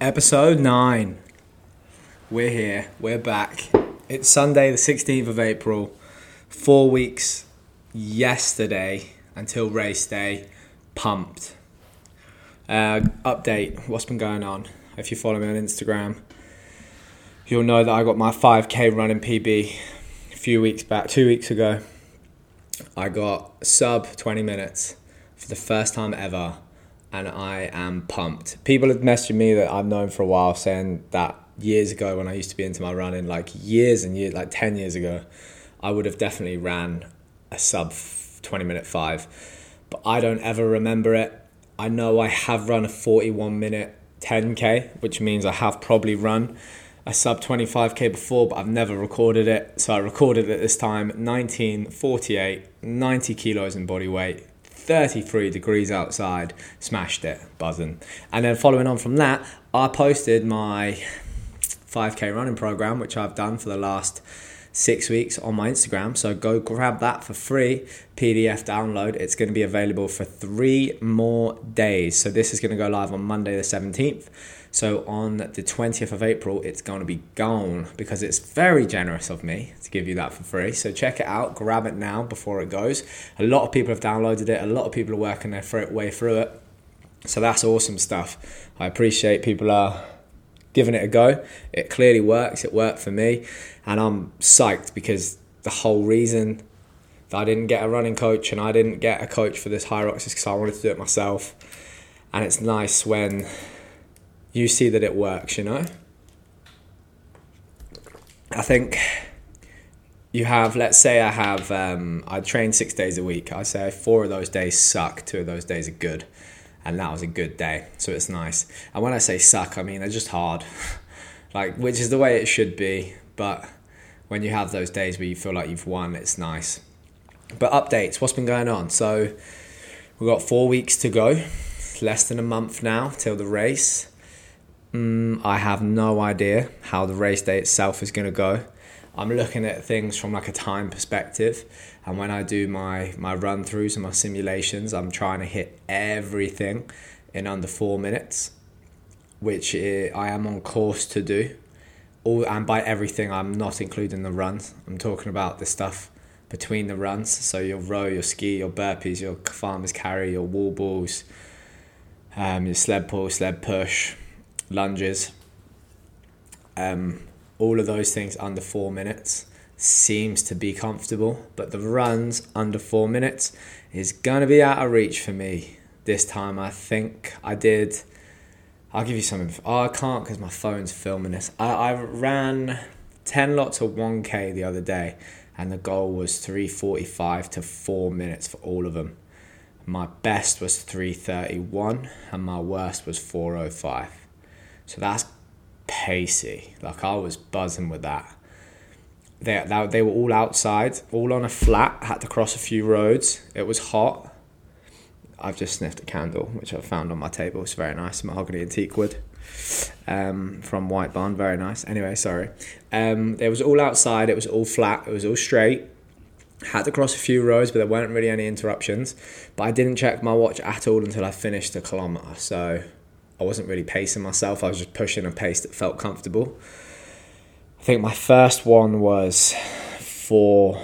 Episode 9. We're here. We're back. It's Sunday, the 16th of April. Four weeks yesterday until race day. Pumped. Uh, update what's been going on. If you follow me on Instagram, you'll know that I got my 5k running PB a few weeks back, two weeks ago. I got sub 20 minutes for the first time ever and I am pumped. People have messaged me that I've known for a while saying that years ago when I used to be into my running, like years and years, like 10 years ago, I would have definitely ran a sub 20 minute five. But I don't ever remember it. I know I have run a 41 minute 10k, which means I have probably run a sub 25k before, but I've never recorded it. So I recorded it this time 1948, 90 kilos in body weight, 33 degrees outside, smashed it, buzzing. And then following on from that, I posted my 5k running program, which I've done for the last six weeks on my Instagram. So go grab that for free PDF download. It's going to be available for three more days. So this is going to go live on Monday the 17th. So on the 20th of April, it's going to be gone because it's very generous of me to give you that for free. So check it out, grab it now before it goes. A lot of people have downloaded it, a lot of people are working their way through it. So that's awesome stuff. I appreciate people are giving it a go. It clearly works, it worked for me, and I'm psyched because the whole reason that I didn't get a running coach and I didn't get a coach for this Hyrox is because I wanted to do it myself. And it's nice when you see that it works, you know? I think you have, let's say I have, um, I train six days a week. I say four of those days suck, two of those days are good. And that was a good day. So it's nice. And when I say suck, I mean they're just hard. like, which is the way it should be. But when you have those days where you feel like you've won, it's nice. But updates, what's been going on? So we've got four weeks to go, less than a month now till the race. Mm, I have no idea how the race day itself is going to go. I'm looking at things from like a time perspective, and when I do my my run throughs and my simulations, I'm trying to hit everything in under four minutes, which I am on course to do. All and by everything, I'm not including the runs. I'm talking about the stuff between the runs. So your row, your ski, your burpees, your farmer's carry, your wall balls, um, your sled pull, sled push lunges, um, all of those things under four minutes seems to be comfortable, but the runs under four minutes is going to be out of reach for me this time. I think I did. I'll give you some. Oh, I can't because my phone's filming this. I, I ran 10 lots of 1K the other day, and the goal was 345 to 4 minutes for all of them. My best was 331, and my worst was 405. So that's pacey. Like I was buzzing with that. They, they, they were all outside, all on a flat, had to cross a few roads. It was hot. I've just sniffed a candle, which I found on my table. It's very nice, mahogany and teak wood um, from White Barn. Very nice. Anyway, sorry. Um, it was all outside. It was all flat. It was all straight. Had to cross a few roads, but there weren't really any interruptions. But I didn't check my watch at all until I finished the kilometre. So I wasn't really pacing myself. I was just pushing a pace that felt comfortable. I think my first one was four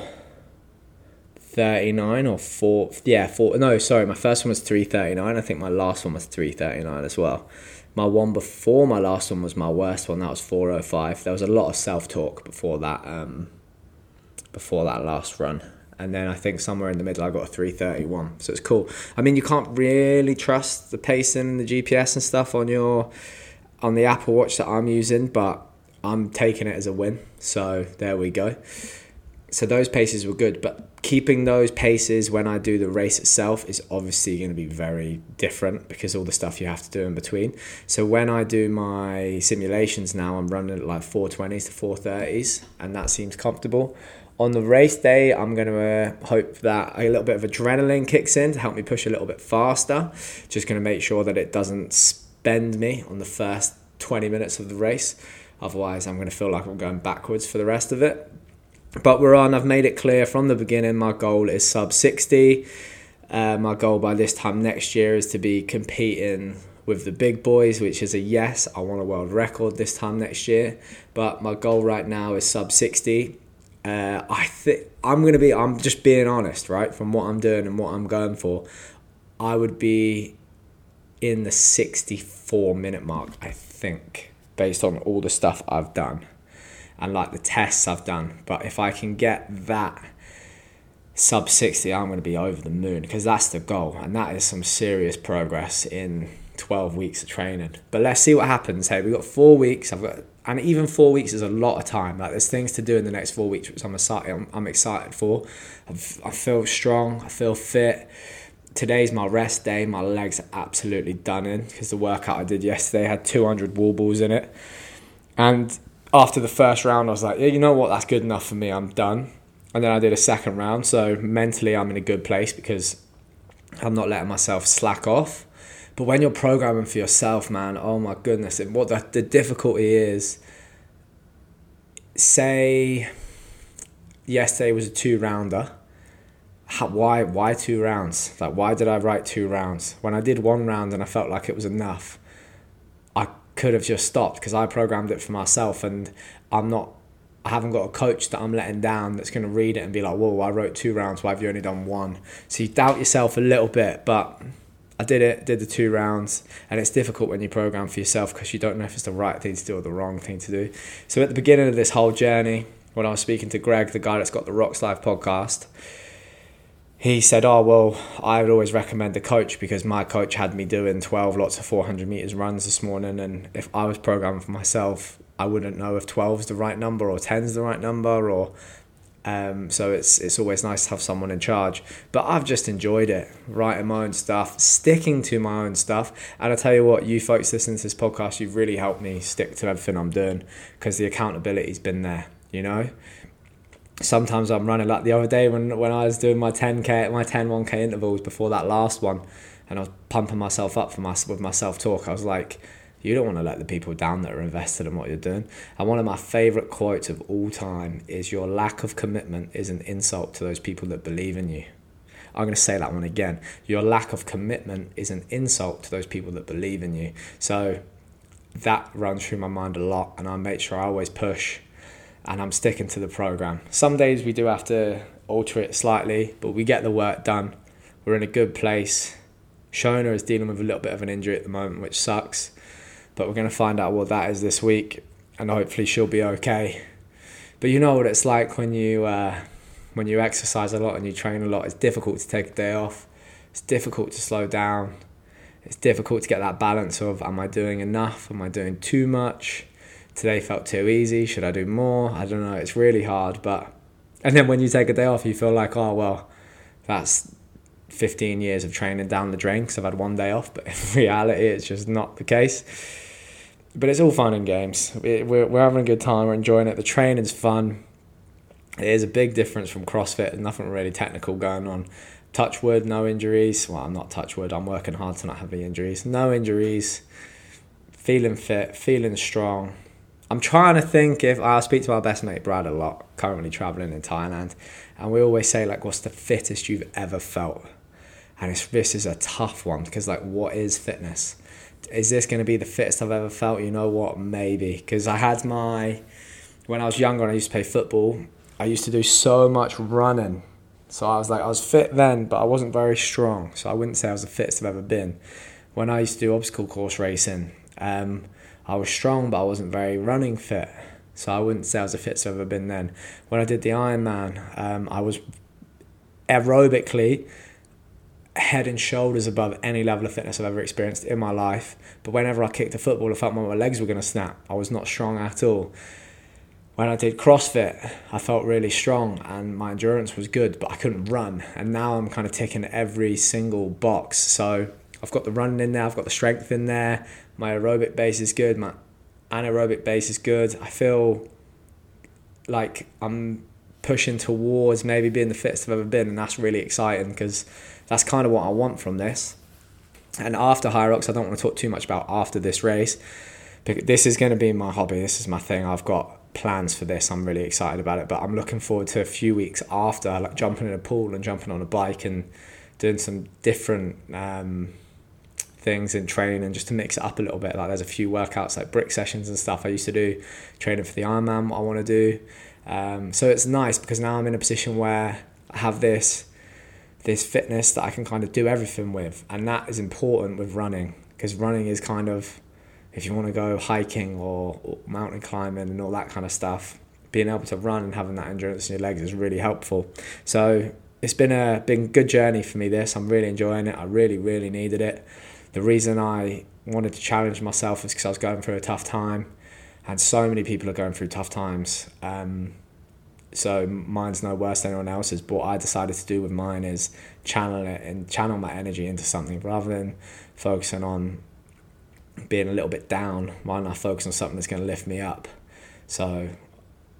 thirty nine or four. Yeah, four. No, sorry, my first one was three thirty nine. I think my last one was three thirty nine as well. My one before my last one was my worst one. That was four oh five. There was a lot of self talk before that. Um, before that last run and then I think somewhere in the middle I got a 331. So it's cool. I mean, you can't really trust the pacing and the GPS and stuff on your on the Apple Watch that I'm using, but I'm taking it as a win. So there we go. So those paces were good, but keeping those paces when I do the race itself is obviously going to be very different because all the stuff you have to do in between. So when I do my simulations now, I'm running at like 420s to 430s, and that seems comfortable on the race day, I'm going to uh, hope that a little bit of adrenaline kicks in to help me push a little bit faster. Just going to make sure that it doesn't spend me on the first 20 minutes of the race. Otherwise, I'm going to feel like I'm going backwards for the rest of it. But we're on. I've made it clear from the beginning. My goal is sub 60. Uh, my goal by this time next year is to be competing with the big boys, which is a yes. I want a world record this time next year, but my goal right now is sub 60. Uh, I think I'm gonna be. I'm just being honest, right? From what I'm doing and what I'm going for, I would be in the 64 minute mark. I think based on all the stuff I've done and like the tests I've done. But if I can get that sub 60, I'm to be over the moon because that's the goal. And that is some serious progress in 12 weeks of training. But let's see what happens. Hey, we've got four weeks. I've got, and even four weeks is a lot of time. Like there's things to do in the next four weeks, which I'm excited, I'm, I'm excited for. I've, I feel strong. I feel fit. Today's my rest day. My legs are absolutely done in because the workout I did yesterday had 200 wall balls in it. And after the first round, I was like, yeah, you know what? That's good enough for me. I'm done. And then I did a second round. So mentally, I'm in a good place because I'm not letting myself slack off. But when you're programming for yourself, man, oh my goodness, and what the, the difficulty is, say yesterday was a two rounder. why why two rounds? Like why did I write two rounds? When I did one round and I felt like it was enough, I could have just stopped because I programmed it for myself and I'm not I haven't got a coach that I'm letting down that's going to read it and be like, whoa, I wrote two rounds, why have you only done one? So you doubt yourself a little bit, but I did it, did the two rounds, and it's difficult when you program for yourself because you don't know if it's the right thing to do or the wrong thing to do. So at the beginning of this whole journey, when I was speaking to Greg, the guy that's got the Rocks Live podcast, he said, Oh, well, I would always recommend a coach because my coach had me doing 12 lots of 400 meters runs this morning. And if I was programming for myself, I wouldn't know if 12 is the right number or 10 is the right number. Or um, so it's, it's always nice to have someone in charge. But I've just enjoyed it, writing my own stuff, sticking to my own stuff. And I tell you what, you folks listening to this podcast, you've really helped me stick to everything I'm doing because the accountability's been there, you know? sometimes I'm running like the other day when, when I was doing my 10k my 10 1k intervals before that last one and I was pumping myself up for my with my self talk I was like you don't want to let the people down that are invested in what you're doing and one of my favorite quotes of all time is your lack of commitment is an insult to those people that believe in you I'm going to say that one again your lack of commitment is an insult to those people that believe in you so that runs through my mind a lot and I make sure I always push and I'm sticking to the program. Some days we do have to alter it slightly, but we get the work done. We're in a good place. Shona is dealing with a little bit of an injury at the moment, which sucks, but we're going to find out what that is this week, and hopefully she'll be okay. But you know what it's like when you uh, when you exercise a lot and you train a lot. It's difficult to take a day off. It's difficult to slow down. It's difficult to get that balance of am I doing enough? Am I doing too much? today felt too easy. Should I do more? I don't know. It's really hard. But and then when you take a day off, you feel like, oh well, that's 15 years of training down the drain because I've had one day off. But in reality, it's just not the case. But it's all fun and games. We're, we're having a good time. We're enjoying it. The training's fun. It is a big difference from CrossFit. There's nothing really technical going on. Touch wood, no injuries. Well, I'm not touch wood. I'm working hard to not have any injuries. No injuries. Feeling fit, feeling strong I'm trying to think if I speak to our best mate Brad a lot, currently traveling in Thailand, and we always say like, "What's the fittest you've ever felt?" And it's, this is a tough one because like, what is fitness? Is this going to be the fittest I've ever felt? You know what? Maybe because I had my when I was younger and I used to play football. I used to do so much running, so I was like I was fit then, but I wasn't very strong. So I wouldn't say I was the fittest I've ever been. When I used to do obstacle course racing. Um, I was strong, but I wasn't very running fit. So I wouldn't say I was the fittest I've ever been then. When I did the Ironman, um, I was aerobically head and shoulders above any level of fitness I've ever experienced in my life. But whenever I kicked a football, I felt my legs were going to snap. I was not strong at all. When I did CrossFit, I felt really strong and my endurance was good, but I couldn't run. And now I'm kind of ticking every single box. So I've got the running in there, I've got the strength in there, my aerobic base is good, my anaerobic base is good. I feel like I'm pushing towards maybe being the fittest I've ever been, and that's really exciting because that's kind of what I want from this. And after Hyrox, I don't want to talk too much about after this race. Because this is going to be my hobby. This is my thing. I've got plans for this. I'm really excited about it. But I'm looking forward to a few weeks after, like jumping in a pool and jumping on a bike and doing some different um, things in training just to mix it up a little bit. Like there's a few workouts like brick sessions and stuff I used to do, training for the Ironman, what I want to do. Um, so it's nice because now I'm in a position where I have this this fitness that I can kind of do everything with, and that is important with running because running is kind of if you want to go hiking or, or mountain climbing and all that kind of stuff, being able to run and having that endurance in your legs is really helpful. So it's been a been good journey for me. This I'm really enjoying it. I really really needed it. The reason I wanted to challenge myself is because I was going through a tough time, and so many people are going through tough times. Um, so mine's no worse than anyone else's. But what I decided to do with mine is channel it and channel my energy into something rather than focusing on being a little bit down. Why not focus on something that's going to lift me up? So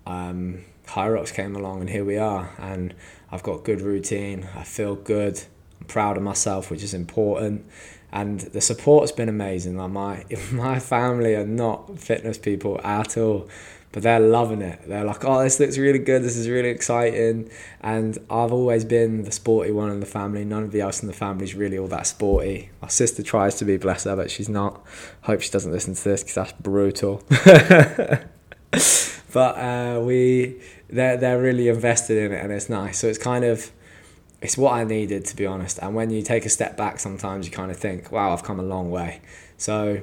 um, Hyrox came along, and here we are. And I've got good routine. I feel good. I'm proud of myself, which is important. And the support's been amazing. Like my my family are not fitness people at all, but they're loving it. They're like, "Oh, this looks really good. This is really exciting." And I've always been the sporty one in the family. None of the else in the family is really all that sporty. My sister tries to be, bless her, but she's not. Hope she doesn't listen to this because that's brutal. but uh, we they're they're really invested in it and it's nice. So it's kind of it's what I needed to be honest. And when you take a step back, sometimes you kind of think, "Wow, I've come a long way." So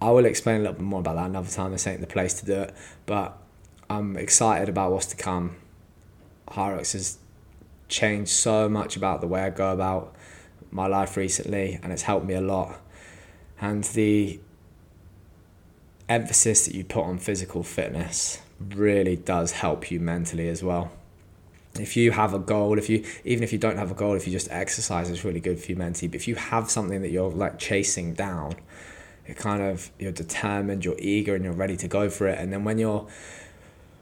I will explain a little bit more about that another time. This ain't the place to do it, but I'm excited about what's to come. Hyrox has changed so much about the way I go about my life recently, and it's helped me a lot. And the emphasis that you put on physical fitness really does help you mentally as well. If you have a goal, if you even if you don't have a goal, if you just exercise, it's really good for you mentally. But if you have something that you're like chasing down, it kind of you're determined, you're eager, and you're ready to go for it. And then when you're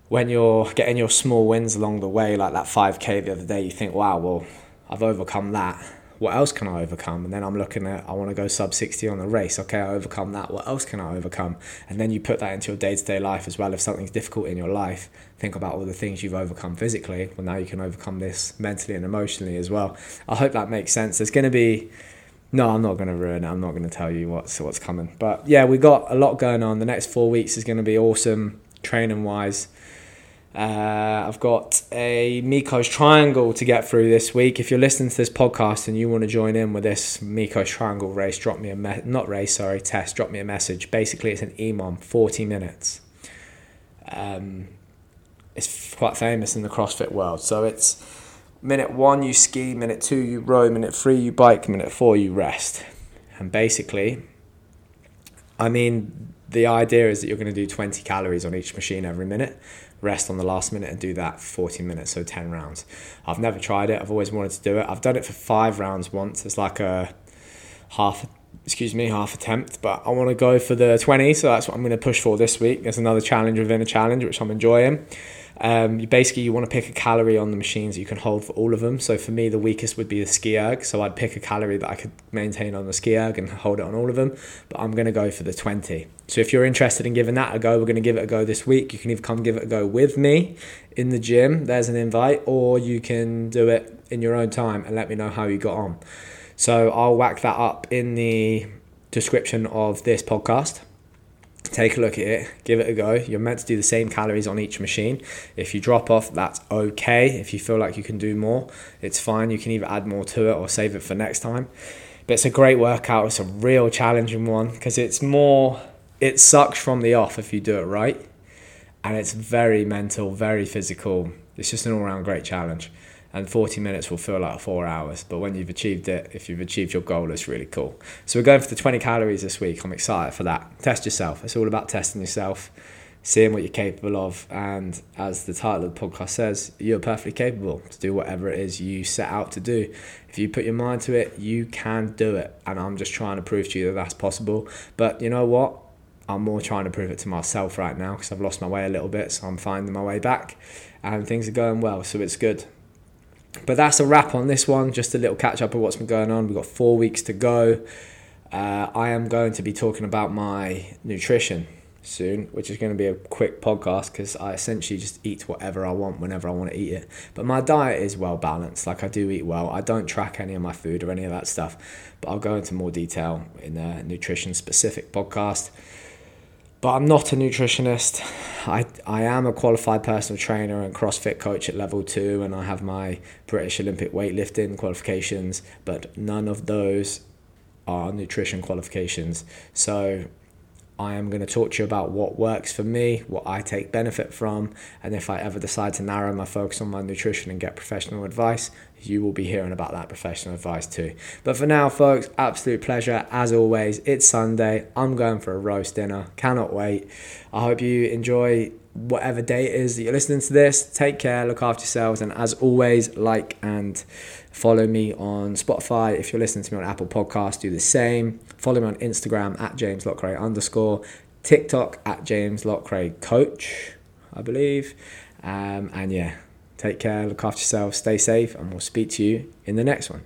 when you're getting your small wins along the way, like that 5k the other day, you think, wow, well, I've overcome that what else can I overcome? And then I'm looking at, I want to go sub 60 on the race. Okay, I overcome that. What else can I overcome? And then you put that into your day to day life as well. If something's difficult in your life, think about all the things you've overcome physically. Well, now you can overcome this mentally and emotionally as well. I hope that makes sense. There's going to be, no, I'm not going to ruin it. I'm not going to tell you what's what's coming. But yeah, we got a lot going on. The next four weeks is going to be awesome, training wise. Uh, I've got a Mikko's Triangle to get through this week. If you're listening to this podcast and you want to join in with this Mikko's Triangle race, drop me a me- not race, sorry, test. Drop me a message. Basically, it's an EMOM, 40 minutes. Um, it's quite famous in the CrossFit world. So it's minute one you ski, minute two you row, minute three you bike, minute four you rest. And basically, I mean, the idea is that you're going to do 20 calories on each machine every minute rest on the last minute and do that 40 minutes, so 10 rounds. I've never tried it, I've always wanted to do it. I've done it for five rounds once. It's like a half, excuse me, half attempt, but I want to go for the 20, so that's what I'm going to push for this week. There's another challenge within a challenge, which I'm enjoying. Um, you basically you want to pick a calorie on the machines you can hold for all of them. So for me, the weakest would be the ski erg. So I'd pick a calorie that I could maintain on the ski erg and hold it on all of them. But I'm going to go for the 20. So if you're interested in giving that a go, we're going to give it a go this week. You can either come give it a go with me in the gym. There's an invite, or you can do it in your own time and let me know how you got on. So I'll whack that up in the description of this podcast take a look at it, give it a go. You're meant to do the same calories on each machine. If you drop off, that's okay. If you feel like you can do more, it's fine. You can either add more to it or save it for next time. But it's a great workout. It's a real challenging one because it's more, it sucks from the off if you do it right. And it's very mental, very physical. It's just an all round great challenge and 40 minutes will feel like four hours. But when you've achieved it, if you've achieved your goal, it's really cool. So we're going for the 20 calories this week. I'm excited for that. Test yourself. It's all about testing yourself, seeing what you're capable of. And as the title of the podcast says, you're perfectly capable to do whatever it is you set out to do. If you put your mind to it, you can do it. And I'm just trying to prove to you that that's possible. But you know what? I'm more trying to prove it to myself right now because I've lost my way a little bit. So I'm finding my way back and things are going well. So it's good. But that's a wrap on this one. Just a little catch up of what's been going on. We've got four weeks to go. Uh, I am going to be talking about my nutrition soon, which is going to be a quick podcast because I essentially just eat whatever I want whenever I want to eat it. But my diet is well balanced. Like I do eat well. I don't track any of my food or any of that stuff. But I'll go into more detail in a nutrition specific podcast. But I'm not a nutritionist. I, I am a qualified personal trainer and CrossFit coach at level two, and I have my British Olympic weightlifting qualifications, but none of those are nutrition qualifications. So I am going to talk to you about what works for me, what I take benefit from, and if I ever decide to narrow my focus on my nutrition and get professional advice, you will be hearing about that professional advice too. But for now, folks, absolute pleasure as always. It's Sunday. I'm going for a roast dinner. Cannot wait. I hope you enjoy whatever day it is that you're listening to this. Take care, look after yourselves, and as always, like and follow me on Spotify. If you're listening to me on Apple Podcasts, do the same. Follow me on Instagram at James Loughray underscore, TikTok at James Loughray Coach, I believe. Um, and yeah, take care, look after yourself, stay safe, and we'll speak to you in the next one.